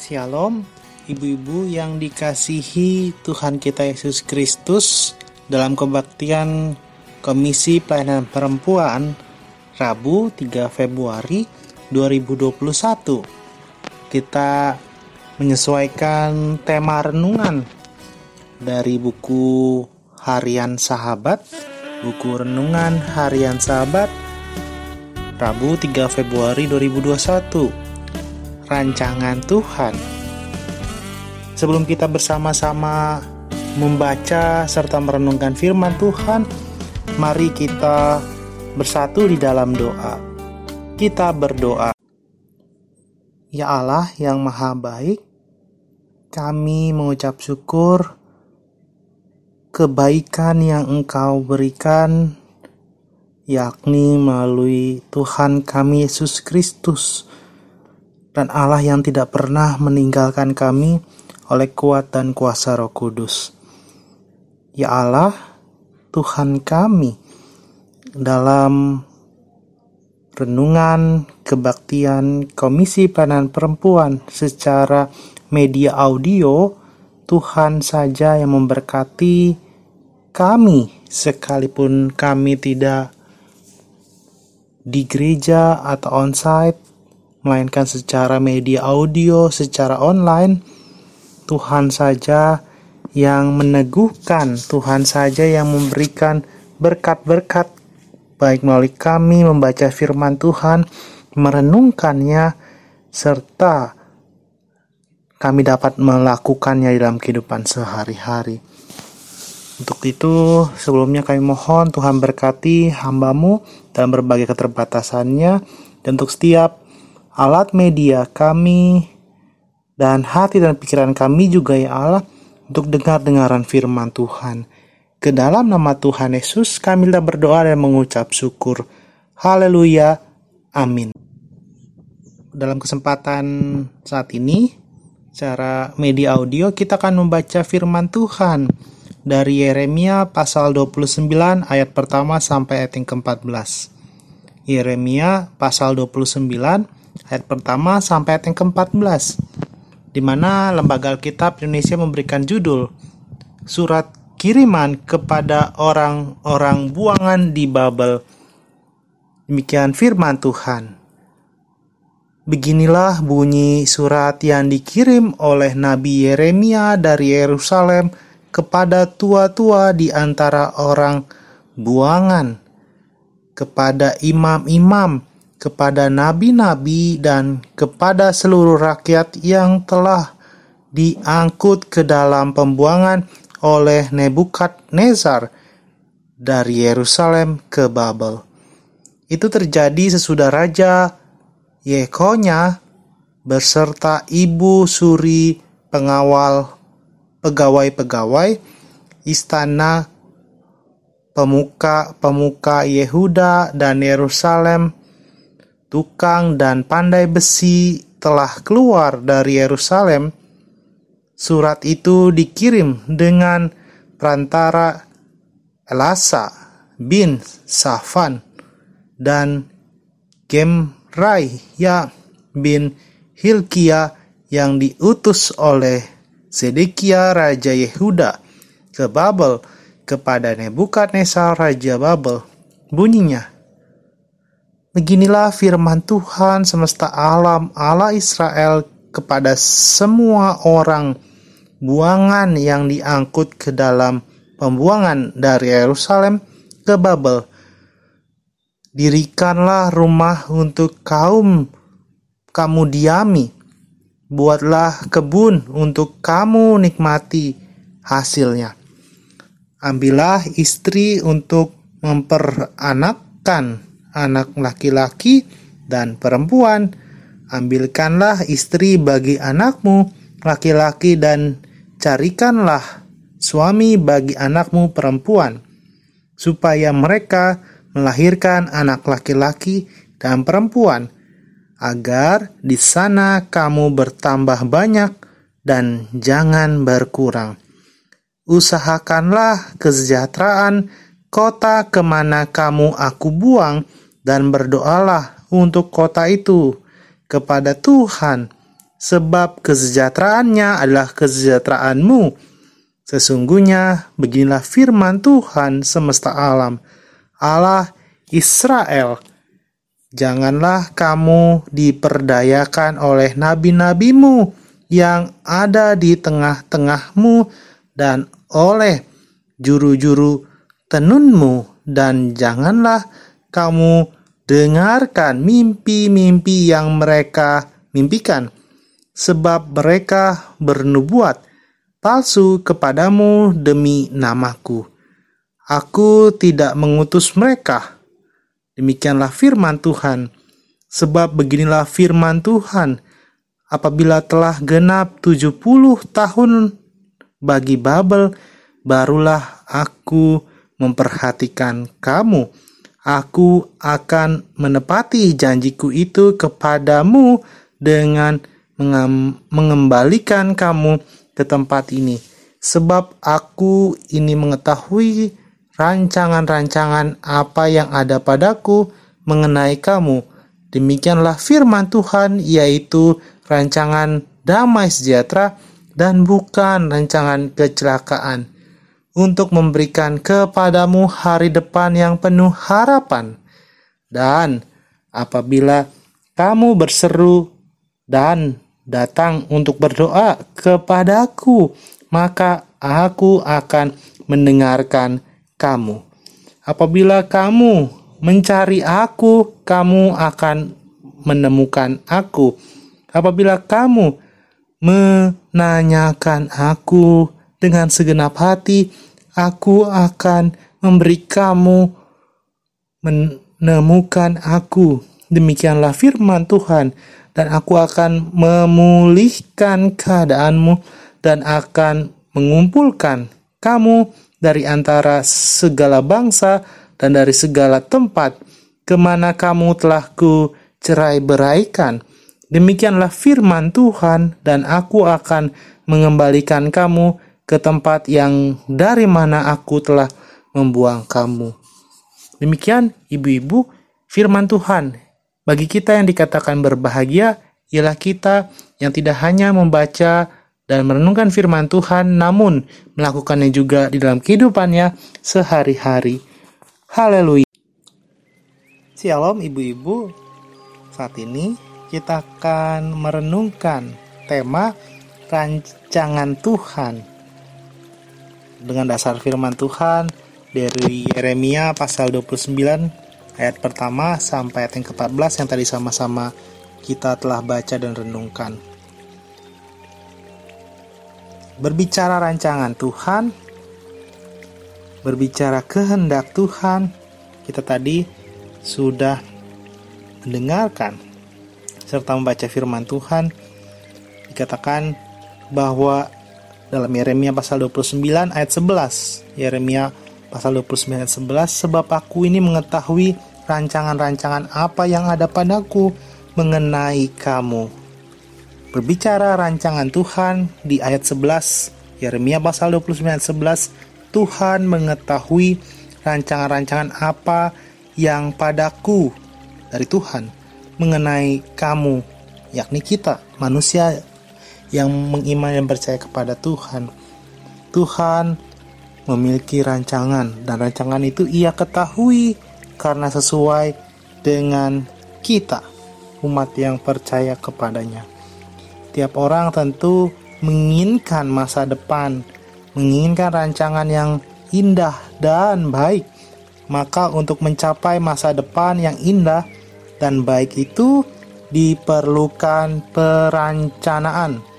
Shalom, ibu-ibu yang dikasihi Tuhan kita Yesus Kristus dalam kebaktian Komisi Pelayanan Perempuan Rabu 3 Februari 2021. Kita menyesuaikan tema renungan dari buku Harian Sahabat, buku renungan Harian Sahabat Rabu 3 Februari 2021 rancangan Tuhan. Sebelum kita bersama-sama membaca serta merenungkan firman Tuhan, mari kita bersatu di dalam doa. Kita berdoa. Ya Allah yang Maha Baik, kami mengucap syukur kebaikan yang Engkau berikan yakni melalui Tuhan kami Yesus Kristus dan Allah yang tidak pernah meninggalkan kami oleh kuat dan kuasa Roh Kudus. Ya Allah, Tuhan kami, dalam renungan kebaktian Komisi Pelayanan Perempuan secara media audio, Tuhan saja yang memberkati kami sekalipun kami tidak di gereja atau onsite melainkan secara media audio, secara online. Tuhan saja yang meneguhkan, Tuhan saja yang memberikan berkat-berkat, baik melalui kami membaca firman Tuhan, merenungkannya, serta kami dapat melakukannya dalam kehidupan sehari-hari. Untuk itu, sebelumnya kami mohon Tuhan berkati hambamu dalam berbagai keterbatasannya, dan untuk setiap alat media kami, dan hati dan pikiran kami juga ya Allah untuk dengar-dengaran firman Tuhan. Ke dalam nama Tuhan Yesus kami telah berdoa dan mengucap syukur. Haleluya. Amin. Dalam kesempatan saat ini, secara media audio kita akan membaca firman Tuhan dari Yeremia pasal 29 ayat pertama sampai ayat yang ke-14. Yeremia pasal 29 ayat pertama sampai ayat yang ke-14 di mana Lembaga Alkitab Indonesia memberikan judul Surat Kiriman kepada orang-orang buangan di Babel. Demikian firman Tuhan. Beginilah bunyi surat yang dikirim oleh Nabi Yeremia dari Yerusalem kepada tua-tua di antara orang buangan, kepada imam-imam, kepada nabi-nabi dan kepada seluruh rakyat yang telah diangkut ke dalam pembuangan oleh Nebukadnezar dari Yerusalem ke Babel. Itu terjadi sesudah Raja Yekonya beserta ibu suri pengawal pegawai-pegawai istana pemuka-pemuka Yehuda dan Yerusalem tukang dan pandai besi telah keluar dari Yerusalem, surat itu dikirim dengan perantara Elasa bin Safan dan Gemraya bin Hilkia yang diutus oleh Zedekia Raja Yehuda ke Babel kepada Nebukadnezar Raja Babel. Bunyinya, Beginilah firman Tuhan semesta alam Allah Israel kepada semua orang buangan yang diangkut ke dalam pembuangan dari Yerusalem ke Babel. Dirikanlah rumah untuk kaum kamu diami. Buatlah kebun untuk kamu nikmati hasilnya. Ambillah istri untuk memperanakkan anak laki-laki dan perempuan. Ambilkanlah istri bagi anakmu laki-laki dan carikanlah suami bagi anakmu perempuan, supaya mereka melahirkan anak laki-laki dan perempuan, agar di sana kamu bertambah banyak dan jangan berkurang. Usahakanlah kesejahteraan kota ke mana kamu aku buang, dan berdoalah untuk kota itu kepada Tuhan sebab kesejahteraannya adalah kesejahteraanmu. Sesungguhnya beginilah firman Tuhan semesta alam, Allah Israel. Janganlah kamu diperdayakan oleh nabi-nabimu yang ada di tengah-tengahmu dan oleh juru-juru tenunmu dan janganlah kamu dengarkan mimpi-mimpi yang mereka mimpikan sebab mereka bernubuat palsu kepadamu demi namaku. Aku tidak mengutus mereka. Demikianlah firman Tuhan. Sebab beginilah firman Tuhan. Apabila telah genap 70 tahun bagi Babel, barulah aku memperhatikan kamu. Aku akan menepati janjiku itu kepadamu dengan mengembalikan kamu ke tempat ini. Sebab aku ini mengetahui rancangan-rancangan apa yang ada padaku mengenai kamu. Demikianlah firman Tuhan, yaitu rancangan damai sejahtera dan bukan rancangan kecelakaan untuk memberikan kepadamu hari depan yang penuh harapan. Dan apabila kamu berseru dan datang untuk berdoa kepadaku, maka aku akan mendengarkan kamu. Apabila kamu mencari aku, kamu akan menemukan aku apabila kamu menanyakan aku dengan segenap hati, aku akan memberi kamu menemukan aku. Demikianlah firman Tuhan, dan aku akan memulihkan keadaanmu dan akan mengumpulkan kamu dari antara segala bangsa dan dari segala tempat ke mana kamu telah ku cerai beraikan Demikianlah firman Tuhan, dan aku akan mengembalikan kamu ke tempat yang dari mana aku telah membuang kamu. Demikian, ibu-ibu, firman Tuhan. Bagi kita yang dikatakan berbahagia, ialah kita yang tidak hanya membaca dan merenungkan firman Tuhan, namun melakukannya juga di dalam kehidupannya sehari-hari. Haleluya. Shalom ibu-ibu, saat ini kita akan merenungkan tema rancangan Tuhan dengan dasar firman Tuhan dari Yeremia pasal 29 ayat pertama sampai ayat yang ke-14 yang tadi sama-sama kita telah baca dan renungkan. Berbicara rancangan Tuhan, berbicara kehendak Tuhan, kita tadi sudah mendengarkan serta membaca firman Tuhan dikatakan bahwa dalam Yeremia pasal 29 ayat 11 Yeremia pasal 29 ayat 11 sebab aku ini mengetahui rancangan-rancangan apa yang ada padaku mengenai kamu. Berbicara rancangan Tuhan di ayat 11 Yeremia pasal 29 ayat 11 Tuhan mengetahui rancangan-rancangan apa yang padaku dari Tuhan mengenai kamu, yakni kita, manusia yang mengiman dan percaya kepada Tuhan. Tuhan memiliki rancangan dan rancangan itu ia ketahui karena sesuai dengan kita, umat yang percaya kepadanya. Tiap orang tentu menginginkan masa depan, menginginkan rancangan yang indah dan baik. Maka untuk mencapai masa depan yang indah, dan baik itu diperlukan perencanaan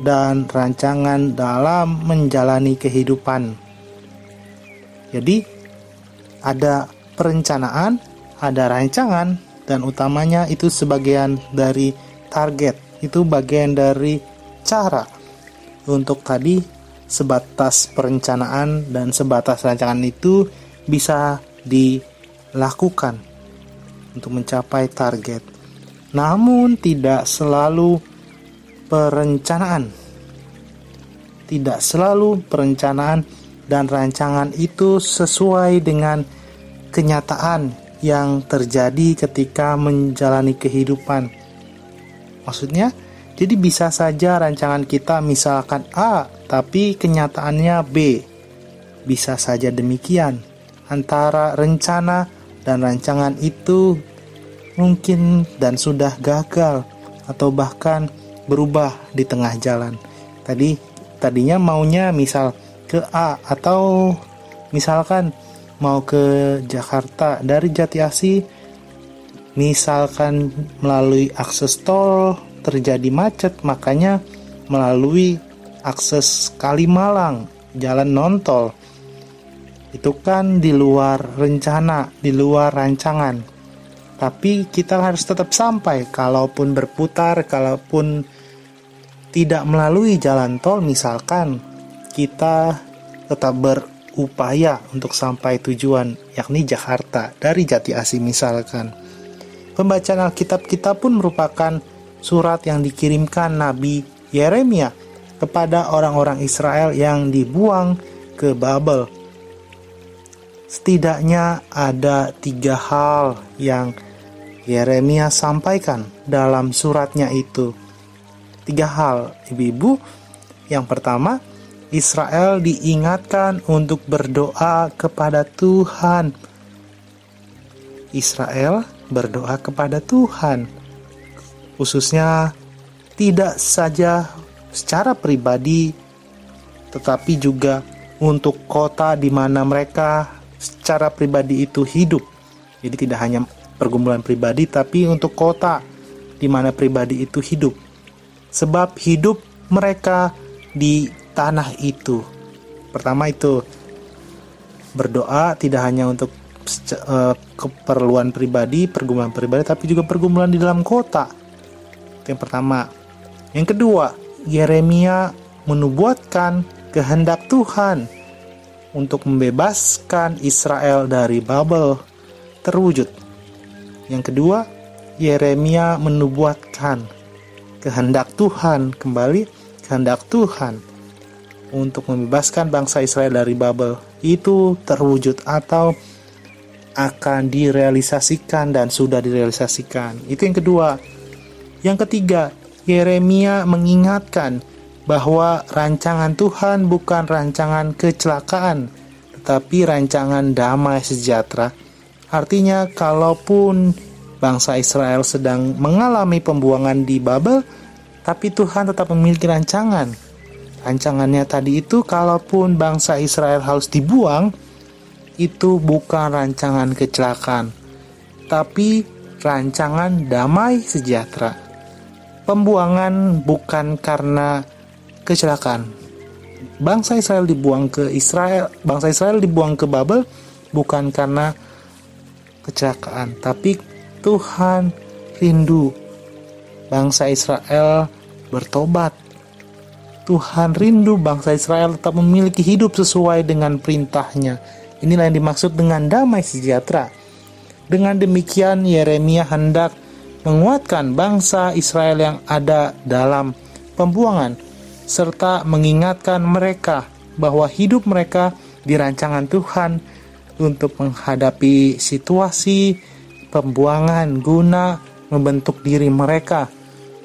dan rancangan dalam menjalani kehidupan. Jadi, ada perencanaan, ada rancangan, dan utamanya itu sebagian dari target, itu bagian dari cara untuk tadi sebatas perencanaan dan sebatas rancangan itu bisa dilakukan untuk mencapai target. Namun tidak selalu perencanaan. Tidak selalu perencanaan dan rancangan itu sesuai dengan kenyataan yang terjadi ketika menjalani kehidupan. Maksudnya, Jadi bisa saja rancangan kita misalkan A, tapi kenyataannya B. Bisa saja demikian. Antara rencana dan rancangan itu mungkin dan sudah gagal atau bahkan berubah di tengah jalan. Tadi tadinya maunya misal ke A atau misalkan mau ke Jakarta dari Jati Asih misalkan melalui akses tol terjadi macet makanya melalui akses Kalimalang jalan non tol itu kan di luar rencana di luar rancangan tapi kita harus tetap sampai kalaupun berputar kalaupun tidak melalui jalan tol misalkan kita tetap berupaya untuk sampai tujuan yakni Jakarta dari Jati Asih misalkan. Pembacaan Alkitab kita pun merupakan surat yang dikirimkan Nabi Yeremia kepada orang-orang Israel yang dibuang ke Babel. Setidaknya ada tiga hal yang Yeremia sampaikan dalam suratnya itu. Tiga hal, ibu-ibu. Yang pertama, Israel diingatkan untuk berdoa kepada Tuhan. Israel berdoa kepada Tuhan, khususnya tidak saja secara pribadi, tetapi juga untuk kota di mana mereka secara pribadi itu hidup. Jadi, tidak hanya pergumulan pribadi, tapi untuk kota di mana pribadi itu hidup, sebab hidup mereka di tanah itu. Pertama itu berdoa tidak hanya untuk uh, keperluan pribadi, pergumulan pribadi, tapi juga pergumulan di dalam kota. Itu yang pertama. Yang kedua, Yeremia menubuatkan kehendak Tuhan untuk membebaskan Israel dari Babel terwujud. Yang kedua, Yeremia menubuatkan kehendak Tuhan kembali kehendak Tuhan untuk membebaskan bangsa Israel dari Babel itu terwujud atau akan direalisasikan dan sudah direalisasikan. Itu yang kedua. Yang ketiga, Yeremia mengingatkan bahwa rancangan Tuhan bukan rancangan kecelakaan, tetapi rancangan damai sejahtera. Artinya, kalaupun bangsa Israel sedang mengalami pembuangan di Babel, tapi Tuhan tetap memiliki rancangan Rancangannya tadi itu kalaupun bangsa Israel harus dibuang, itu bukan rancangan kecelakaan, tapi rancangan damai sejahtera. Pembuangan bukan karena kecelakaan. Bangsa Israel dibuang ke Israel, bangsa Israel dibuang ke Babel bukan karena kecelakaan, tapi Tuhan rindu bangsa Israel bertobat Tuhan rindu bangsa Israel tetap memiliki hidup sesuai dengan perintahnya. Inilah yang dimaksud dengan damai sejahtera. Dengan demikian Yeremia hendak menguatkan bangsa Israel yang ada dalam pembuangan serta mengingatkan mereka bahwa hidup mereka di rancangan Tuhan untuk menghadapi situasi pembuangan guna membentuk diri mereka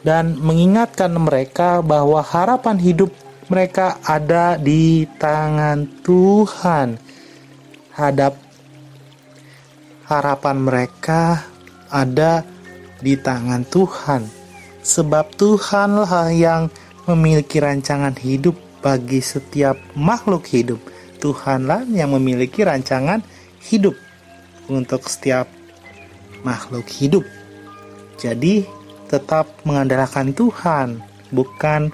dan mengingatkan mereka bahwa harapan hidup mereka ada di tangan Tuhan. Hadap harapan mereka ada di tangan Tuhan. Sebab Tuhanlah yang memiliki rancangan hidup bagi setiap makhluk hidup. Tuhanlah yang memiliki rancangan hidup untuk setiap makhluk hidup. Jadi, tetap mengandalkan Tuhan, bukan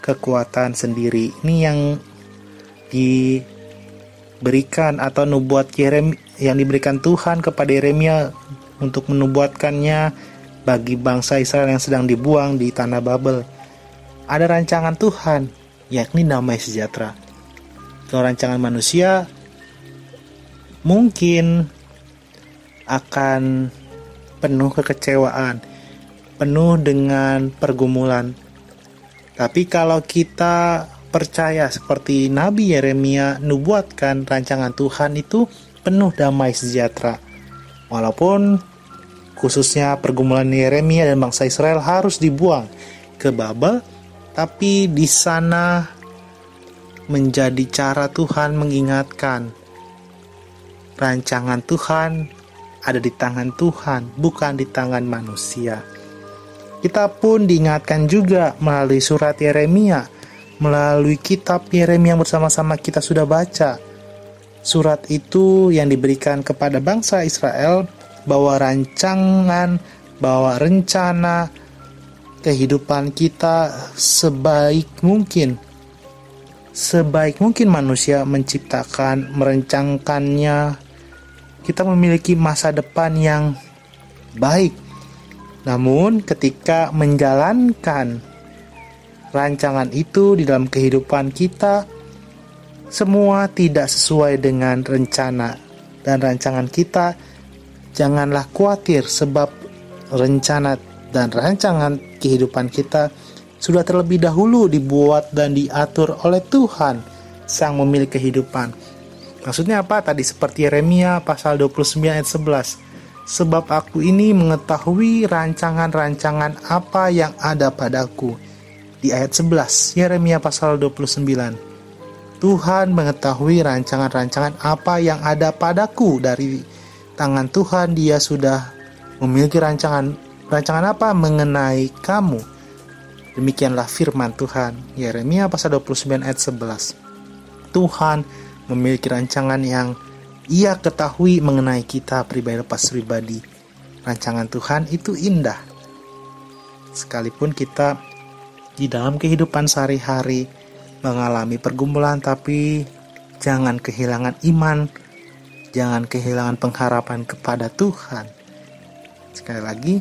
kekuatan sendiri. Ini yang diberikan atau nubuat Yerem yang diberikan Tuhan kepada Yeremia untuk menubuatkannya bagi bangsa Israel yang sedang dibuang di tanah Babel. Ada rancangan Tuhan, yakni damai sejahtera. Kalau rancangan manusia mungkin akan penuh kekecewaan penuh dengan pergumulan. Tapi kalau kita percaya seperti Nabi Yeremia nubuatkan rancangan Tuhan itu penuh damai sejahtera. Walaupun khususnya pergumulan Yeremia dan bangsa Israel harus dibuang. ke Babel, tapi di sana menjadi cara Tuhan mengingatkan rancangan Tuhan ada di tangan Tuhan, bukan di tangan manusia. Kita pun diingatkan juga melalui surat Yeremia, melalui kitab Yeremia bersama-sama kita sudah baca. Surat itu yang diberikan kepada bangsa Israel bahwa rancangan, bahwa rencana kehidupan kita sebaik mungkin sebaik mungkin manusia menciptakan, merencangkannya, kita memiliki masa depan yang baik. Namun, ketika menjalankan rancangan itu di dalam kehidupan kita, semua tidak sesuai dengan rencana dan rancangan kita. Janganlah khawatir, sebab rencana dan rancangan kehidupan kita sudah terlebih dahulu dibuat dan diatur oleh Tuhan, Sang Pemilik kehidupan. Maksudnya apa? Tadi seperti Yeremia pasal 29 ayat 11. Sebab aku ini mengetahui rancangan-rancangan apa yang ada padaku. Di ayat 11, Yeremia pasal 29. Tuhan mengetahui rancangan-rancangan apa yang ada padaku dari tangan Tuhan dia sudah memiliki rancangan rancangan apa mengenai kamu Demikianlah firman Tuhan. Yeremia pasal 29 ayat 11. Tuhan memiliki rancangan yang ia ketahui mengenai kita pribadi lepas pribadi. Rancangan Tuhan itu indah. Sekalipun kita di dalam kehidupan sehari-hari mengalami pergumulan tapi jangan kehilangan iman, jangan kehilangan pengharapan kepada Tuhan. Sekali lagi,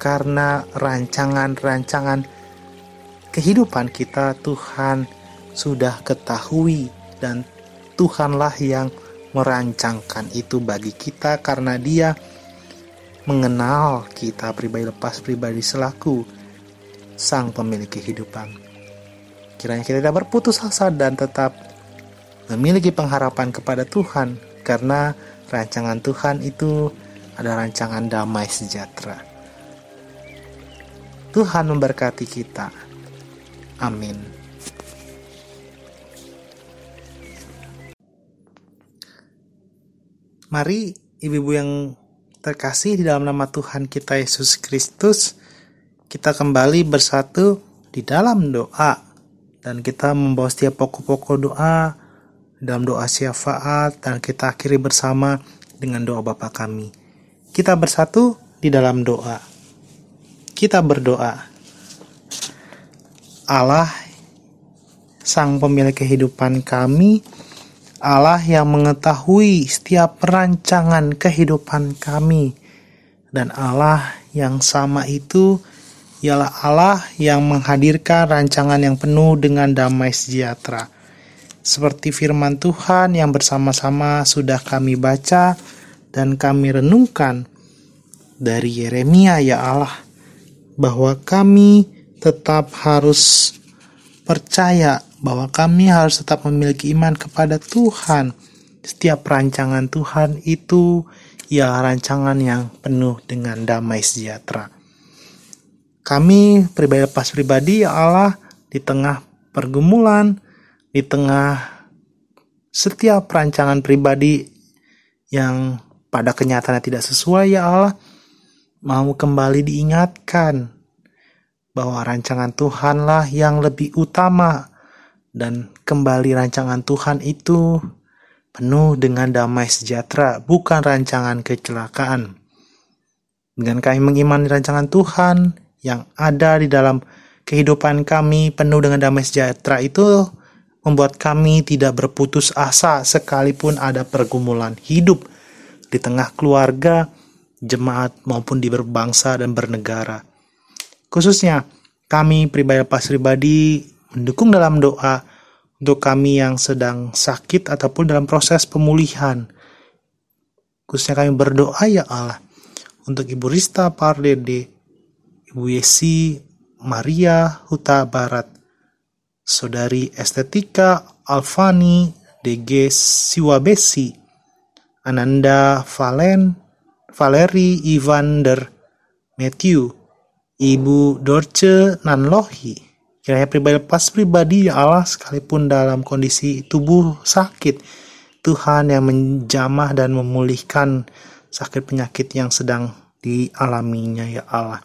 karena rancangan-rancangan kehidupan kita Tuhan sudah ketahui dan Tuhanlah yang merancangkan itu bagi kita karena dia mengenal kita pribadi lepas pribadi selaku sang pemilik kehidupan. Kiranya kita tidak berputus asa dan tetap memiliki pengharapan kepada Tuhan karena rancangan Tuhan itu ada rancangan damai sejahtera. Tuhan memberkati kita. Amin. Mari ibu-ibu yang terkasih di dalam nama Tuhan kita Yesus Kristus, kita kembali bersatu di dalam doa dan kita membawa setiap pokok-pokok doa dalam doa syafaat dan kita akhiri bersama dengan doa Bapa kami. Kita bersatu di dalam doa. Kita berdoa. Allah Sang pemilik kehidupan kami, Allah yang mengetahui setiap perancangan kehidupan kami, dan Allah yang sama itu ialah Allah yang menghadirkan rancangan yang penuh dengan damai sejahtera. Seperti firman Tuhan yang bersama-sama sudah kami baca dan kami renungkan dari Yeremia ya Allah, bahwa kami tetap harus percaya bahwa kami harus tetap memiliki iman kepada Tuhan. Setiap rancangan Tuhan itu ya rancangan yang penuh dengan damai sejahtera. Kami pribadi lepas pribadi ya Allah di tengah pergumulan, di tengah setiap rancangan pribadi yang pada kenyataannya tidak sesuai ya Allah, mau kembali diingatkan bahwa rancangan Tuhanlah yang lebih utama dan kembali rancangan Tuhan itu penuh dengan damai sejahtera, bukan rancangan kecelakaan. Dengan kami mengimani rancangan Tuhan yang ada di dalam kehidupan kami penuh dengan damai sejahtera itu membuat kami tidak berputus asa sekalipun ada pergumulan hidup di tengah keluarga, jemaat maupun di berbangsa dan bernegara. Khususnya kami pribadi pas pribadi mendukung dalam doa untuk kami yang sedang sakit ataupun dalam proses pemulihan. Khususnya kami berdoa ya Allah untuk Ibu Rista Pardede, Ibu Yesi Maria Huta Barat, Saudari Estetika Alfani DG Siwabesi, Ananda Valen, Valeri Ivander Matthew, Ibu Dorce Nanlohi. Kiranya pribadi lepas pribadi ya Allah sekalipun dalam kondisi tubuh sakit. Tuhan yang menjamah dan memulihkan sakit penyakit yang sedang dialaminya ya Allah.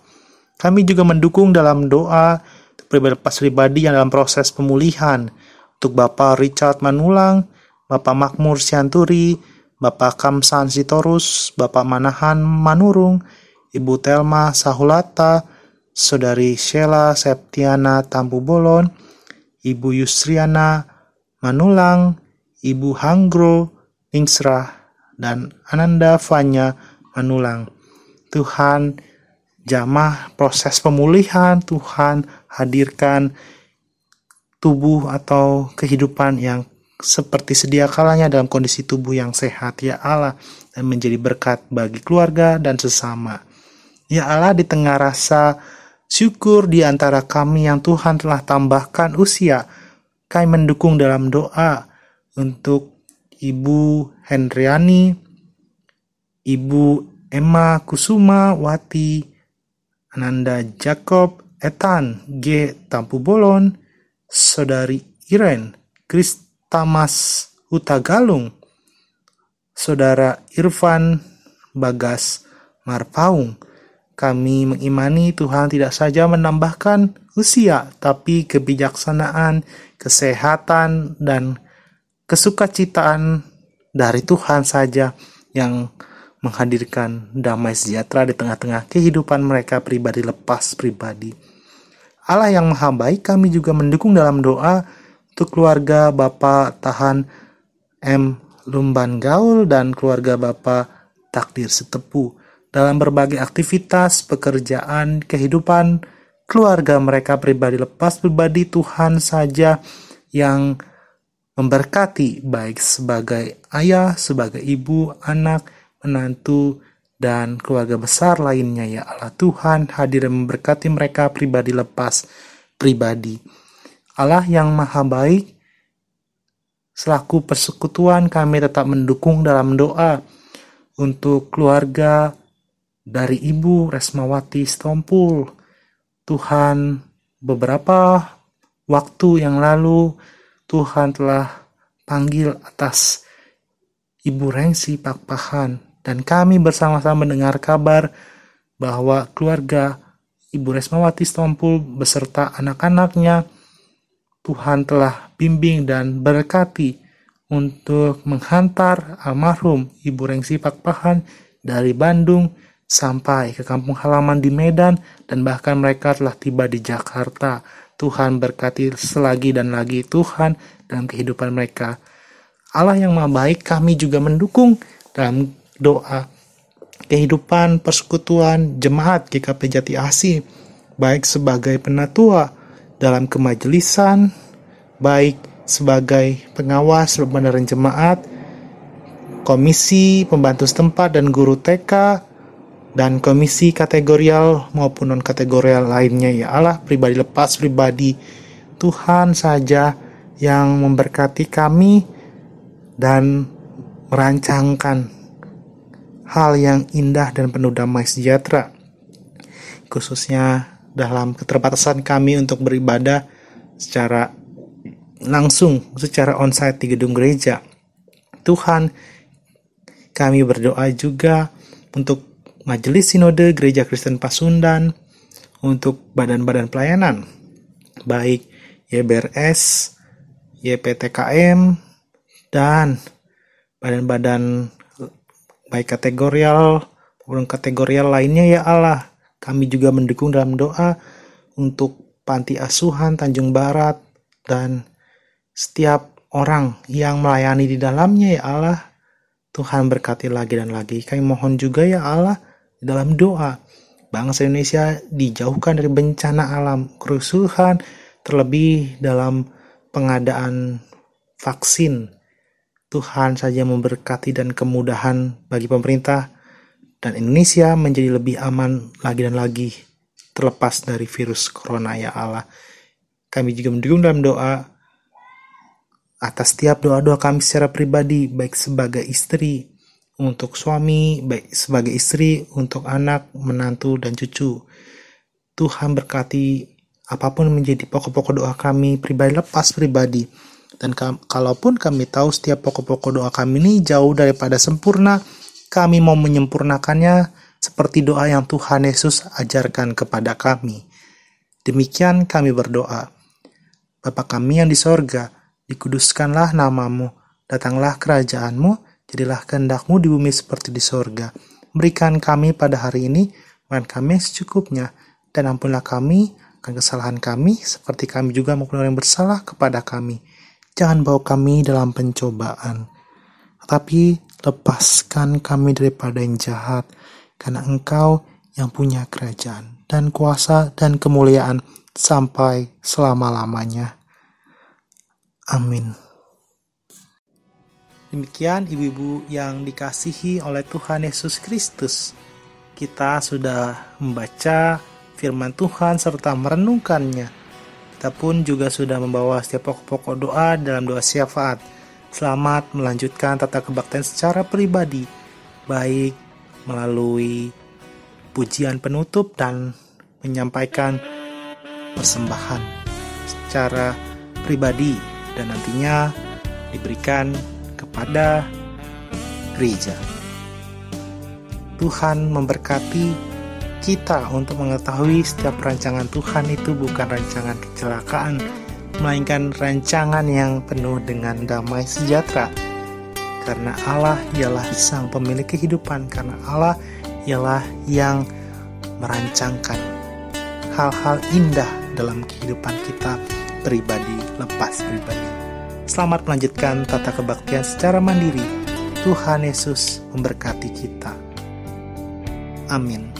Kami juga mendukung dalam doa pribadi lepas pribadi yang dalam proses pemulihan untuk Bapak Richard Manulang, Bapak Makmur Sianturi, Bapak Kamsan Sitorus, Bapak Manahan Manurung, Ibu Telma Sahulata, Saudari Sheila Septiana Tampu Bolon, Ibu Yusriana Manulang, Ibu Hanggro Ningsrah, dan Ananda Fanya Manulang. Tuhan jamah proses pemulihan, Tuhan hadirkan tubuh atau kehidupan yang seperti sedia kalanya dalam kondisi tubuh yang sehat ya Allah dan menjadi berkat bagi keluarga dan sesama. Ya Allah di tengah rasa Syukur di antara kami yang Tuhan telah tambahkan usia. Kami mendukung dalam doa untuk Ibu Hendriani, Ibu Emma Kusuma Wati, Ananda Jacob Etan G. Tampu Bolon, Saudari Iren Kristamas Hutagalung, Saudara Irfan Bagas Marpaung, kami mengimani Tuhan tidak saja menambahkan usia, tapi kebijaksanaan, kesehatan, dan kesukacitaan dari Tuhan saja yang menghadirkan damai sejahtera di tengah-tengah kehidupan mereka pribadi lepas pribadi. Allah yang maha baik kami juga mendukung dalam doa untuk keluarga Bapak Tahan M. Lumban Gaul dan keluarga Bapak Takdir Setepu dalam berbagai aktivitas, pekerjaan, kehidupan, keluarga mereka pribadi. Lepas pribadi Tuhan saja yang memberkati baik sebagai ayah, sebagai ibu, anak, menantu, dan keluarga besar lainnya. Ya Allah Tuhan hadir dan memberkati mereka pribadi. Lepas pribadi. Allah yang maha baik, selaku persekutuan kami tetap mendukung dalam doa untuk keluarga dari Ibu Resmawati Stompul. Tuhan, beberapa waktu yang lalu Tuhan telah panggil atas Ibu Rengsi Pakpahan dan kami bersama-sama mendengar kabar bahwa keluarga Ibu Resmawati Stompul beserta anak-anaknya Tuhan telah bimbing dan berkati untuk menghantar almarhum Ibu Rengsi Pakpahan dari Bandung sampai ke kampung halaman di Medan dan bahkan mereka telah tiba di Jakarta. Tuhan berkati selagi dan lagi Tuhan dalam kehidupan mereka. Allah yang maha baik kami juga mendukung dalam doa kehidupan persekutuan jemaat GKP Jati Asih baik sebagai penatua dalam kemajelisan baik sebagai pengawas pembenaran jemaat komisi pembantu setempat dan guru TK dan komisi kategorial maupun non kategorial lainnya ya Allah pribadi lepas pribadi Tuhan saja yang memberkati kami dan merancangkan hal yang indah dan penuh damai sejahtera khususnya dalam keterbatasan kami untuk beribadah secara langsung secara onsite di gedung gereja. Tuhan kami berdoa juga untuk Majelis Sinode Gereja Kristen Pasundan untuk badan-badan pelayanan, baik YBRS, YPTKM, dan badan-badan baik kategorial maupun kategorial lainnya ya Allah. Kami juga mendukung dalam doa untuk panti asuhan Tanjung Barat dan setiap orang yang melayani di dalamnya ya Allah. Tuhan berkati lagi dan lagi. Kami mohon juga ya Allah dalam doa bangsa Indonesia dijauhkan dari bencana alam, kerusuhan, terlebih dalam pengadaan vaksin. Tuhan saja memberkati dan kemudahan bagi pemerintah dan Indonesia menjadi lebih aman lagi dan lagi terlepas dari virus corona ya Allah. Kami juga mendukung dalam doa atas setiap doa-doa kami secara pribadi baik sebagai istri, untuk suami, baik sebagai istri, untuk anak, menantu, dan cucu. Tuhan berkati apa pun menjadi pokok-pokok doa kami pribadi lepas pribadi. Dan kalaupun kami tahu setiap pokok-pokok doa kami ini jauh daripada sempurna, kami mau menyempurnakannya seperti doa yang Tuhan Yesus ajarkan kepada kami. Demikian kami berdoa. Bapa kami yang di sorga, dikuduskanlah namamu, datanglah kerajaanmu, jadilah kehendakmu di bumi seperti di sorga. Berikan kami pada hari ini, makan kami secukupnya, dan ampunlah kami akan kesalahan kami, seperti kami juga maupun orang yang bersalah kepada kami. Jangan bawa kami dalam pencobaan, tetapi lepaskan kami daripada yang jahat, karena engkau yang punya kerajaan dan kuasa dan kemuliaan sampai selama-lamanya. Amin. Demikian ibu-ibu yang dikasihi oleh Tuhan Yesus Kristus. Kita sudah membaca firman Tuhan serta merenungkannya. Kita pun juga sudah membawa setiap pokok-pokok doa dalam doa syafaat. Selamat melanjutkan tata kebaktian secara pribadi, baik melalui pujian penutup dan menyampaikan persembahan secara pribadi dan nantinya diberikan kepada gereja. Tuhan memberkati kita untuk mengetahui setiap rancangan Tuhan itu bukan rancangan kecelakaan, melainkan rancangan yang penuh dengan damai sejahtera. Karena Allah ialah sang pemilik kehidupan, karena Allah ialah yang merancangkan hal-hal indah dalam kehidupan kita pribadi lepas pribadi. Selamat melanjutkan tata kebaktian secara mandiri. Tuhan Yesus memberkati kita. Amin.